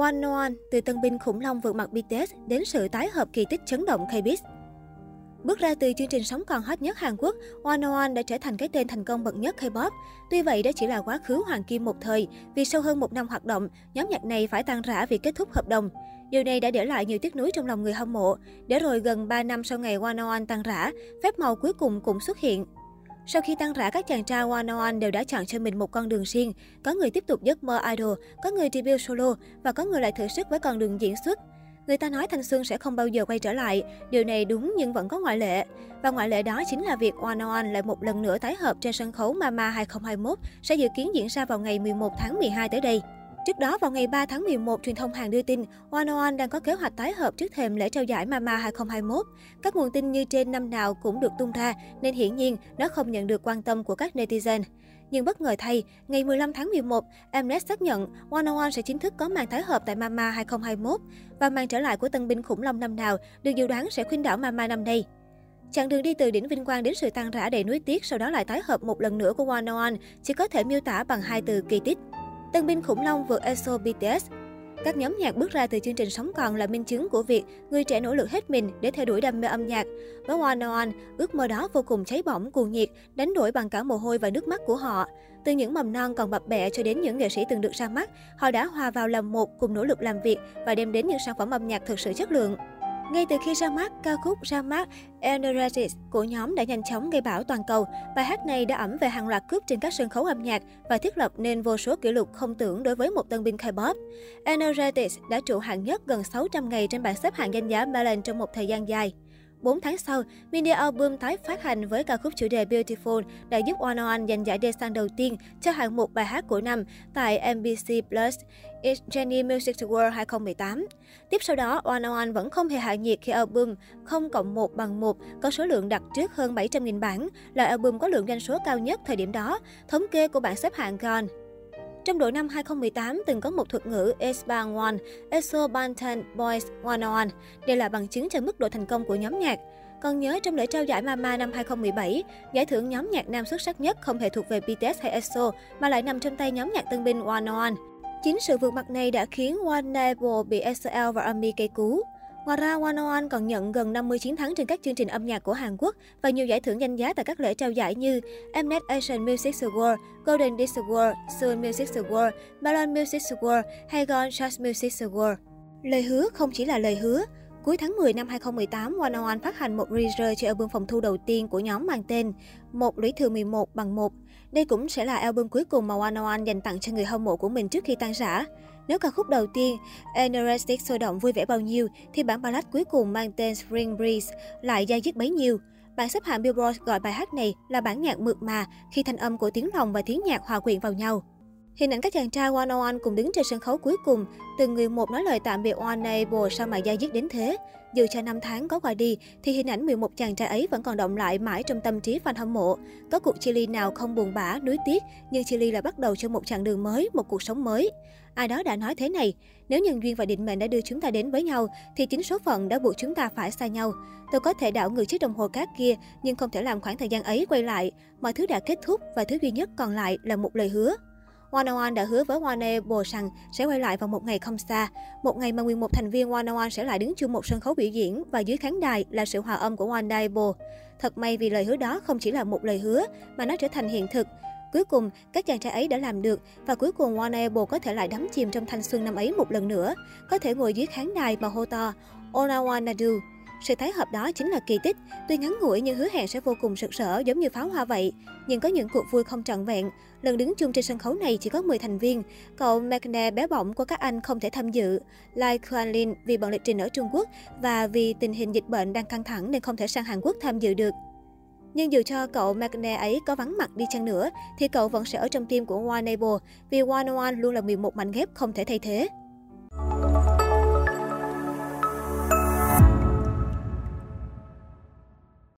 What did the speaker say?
One One, từ tân binh khủng long vượt mặt BTS đến sự tái hợp kỳ tích chấn động K-Biz. Bước ra từ chương trình sống còn hot nhất Hàn Quốc, One One đã trở thành cái tên thành công bậc nhất K-pop. Tuy vậy, đó chỉ là quá khứ hoàng kim một thời, vì sau hơn một năm hoạt động, nhóm nhạc này phải tan rã vì kết thúc hợp đồng. Điều này đã để lại nhiều tiếc nuối trong lòng người hâm mộ. Để rồi gần 3 năm sau ngày One One tan rã, phép màu cuối cùng cũng xuất hiện. Sau khi tăng rã, các chàng trai One One đều đã chọn cho mình một con đường riêng. Có người tiếp tục giấc mơ idol, có người debut solo và có người lại thử sức với con đường diễn xuất. Người ta nói thanh xuân sẽ không bao giờ quay trở lại. Điều này đúng nhưng vẫn có ngoại lệ. Và ngoại lệ đó chính là việc One One lại một lần nữa tái hợp trên sân khấu Mama 2021 sẽ dự kiến diễn ra vào ngày 11 tháng 12 tới đây. Trước đó, vào ngày 3 tháng 11, truyền thông Hàn đưa tin, One One đang có kế hoạch tái hợp trước thềm lễ trao giải Mama 2021. Các nguồn tin như trên năm nào cũng được tung ra, nên hiển nhiên nó không nhận được quan tâm của các netizen. Nhưng bất ngờ thay, ngày 15 tháng 11, Mnet xác nhận One One sẽ chính thức có màn tái hợp tại Mama 2021 và màn trở lại của tân binh khủng long năm nào được dự đoán sẽ khuyên đảo Mama năm nay. Chặng đường đi từ đỉnh vinh quang đến sự tan rã đầy nuối tiếc sau đó lại tái hợp một lần nữa của One One chỉ có thể miêu tả bằng hai từ kỳ tích. Tân binh khủng long vượt eso BTS các nhóm nhạc bước ra từ chương trình Sống Còn là minh chứng của việc người trẻ nỗ lực hết mình để theo đuổi đam mê âm nhạc. Với One On, one ước mơ đó vô cùng cháy bỏng, cuồng nhiệt, đánh đổi bằng cả mồ hôi và nước mắt của họ. Từ những mầm non còn bập bẹ cho đến những nghệ sĩ từng được ra mắt, họ đã hòa vào làm một cùng nỗ lực làm việc và đem đến những sản phẩm âm nhạc thực sự chất lượng. Ngay từ khi ra mắt, ca khúc ra mắt Energetic của nhóm đã nhanh chóng gây bão toàn cầu. Bài hát này đã ẩm về hàng loạt cướp trên các sân khấu âm nhạc và thiết lập nên vô số kỷ lục không tưởng đối với một tân binh K-pop. Energetic đã trụ hạng nhất gần 600 ngày trên bảng xếp hạng danh giá Melon trong một thời gian dài. 4 tháng sau, mini album tái phát hành với ca khúc chủ đề Beautiful đã giúp One One giành giải Desan đầu tiên cho hạng mục bài hát của năm tại MBC Plus It's Jenny Music World 2018. Tiếp sau đó, One One vẫn không hề hạ nhiệt khi album 0 cộng 1 bằng 1 có số lượng đặt trước hơn 700.000 bản, là album có lượng doanh số cao nhất thời điểm đó, thống kê của bảng xếp hạng Gone. Trong đội năm 2018, từng có một thuật ngữ S-Bang One, ESO Banten Boys One On. Đây là bằng chứng cho mức độ thành công của nhóm nhạc. Còn nhớ trong lễ trao giải Mama năm 2017, giải thưởng nhóm nhạc nam xuất sắc nhất không hề thuộc về BTS hay ESO, mà lại nằm trong tay nhóm nhạc tân binh One On. Chính sự vượt mặt này đã khiến One Night bị SL và ARMY cây cú. Ngoài ra, One One còn nhận gần 50 chiến thắng trên các chương trình âm nhạc của Hàn Quốc và nhiều giải thưởng danh giá tại các lễ trao giải như Mnet Asian Music Award, Golden Disc Award, Seoul Music Award, Melon Music Award hay Gon Chart Music Award. Lời hứa không chỉ là lời hứa. Cuối tháng 10 năm 2018, One One phát hành một re cho album phòng thu đầu tiên của nhóm mang tên Một lũy thừa 11 bằng 1. Đây cũng sẽ là album cuối cùng mà One One dành tặng cho người hâm mộ của mình trước khi tan rã. Nếu ca khúc đầu tiên, Energetic sôi động vui vẻ bao nhiêu, thì bản ballad cuối cùng mang tên Spring Breeze lại dai dứt bấy nhiêu. Bản xếp hạng Billboard gọi bài hát này là bản nhạc mượt mà khi thanh âm của tiếng lòng và tiếng nhạc hòa quyện vào nhau. Hình ảnh các chàng trai One on One cùng đứng trên sân khấu cuối cùng, từng người một nói lời tạm biệt One Able sao mà da dứt đến thế. Dù cho năm tháng có qua đi, thì hình ảnh 11 chàng trai ấy vẫn còn động lại mãi trong tâm trí fan hâm mộ. Có cuộc chia ly nào không buồn bã, nuối tiếc, nhưng chia ly là bắt đầu cho một chặng đường mới, một cuộc sống mới. Ai đó đã nói thế này, nếu nhân duyên và định mệnh đã đưa chúng ta đến với nhau, thì chính số phận đã buộc chúng ta phải xa nhau. Tôi có thể đảo ngược chiếc đồng hồ cát kia, nhưng không thể làm khoảng thời gian ấy quay lại. Mọi thứ đã kết thúc và thứ duy nhất còn lại là một lời hứa. One One đã hứa với One Bồ rằng sẽ quay lại vào một ngày không xa. Một ngày mà 11 thành viên One One sẽ lại đứng chung một sân khấu biểu diễn và dưới khán đài là sự hòa âm của One Bồ. Thật may vì lời hứa đó không chỉ là một lời hứa mà nó trở thành hiện thực. Cuối cùng, các chàng trai ấy đã làm được và cuối cùng One có thể lại đắm chìm trong thanh xuân năm ấy một lần nữa. Có thể ngồi dưới khán đài mà hô to All I wanna do. Sự tái hợp đó chính là kỳ tích, tuy ngắn ngủi nhưng hứa hẹn sẽ vô cùng sực sỡ giống như pháo hoa vậy. Nhưng có những cuộc vui không trọn vẹn. Lần đứng chung trên sân khấu này chỉ có 10 thành viên. Cậu McNair bé bỏng của các anh không thể tham dự. Lai Kuan vì bận lịch trình ở Trung Quốc và vì tình hình dịch bệnh đang căng thẳng nên không thể sang Hàn Quốc tham dự được. Nhưng dù cho cậu McNair ấy có vắng mặt đi chăng nữa, thì cậu vẫn sẽ ở trong team của One Able vì One One luôn là 11 mảnh ghép không thể thay thế.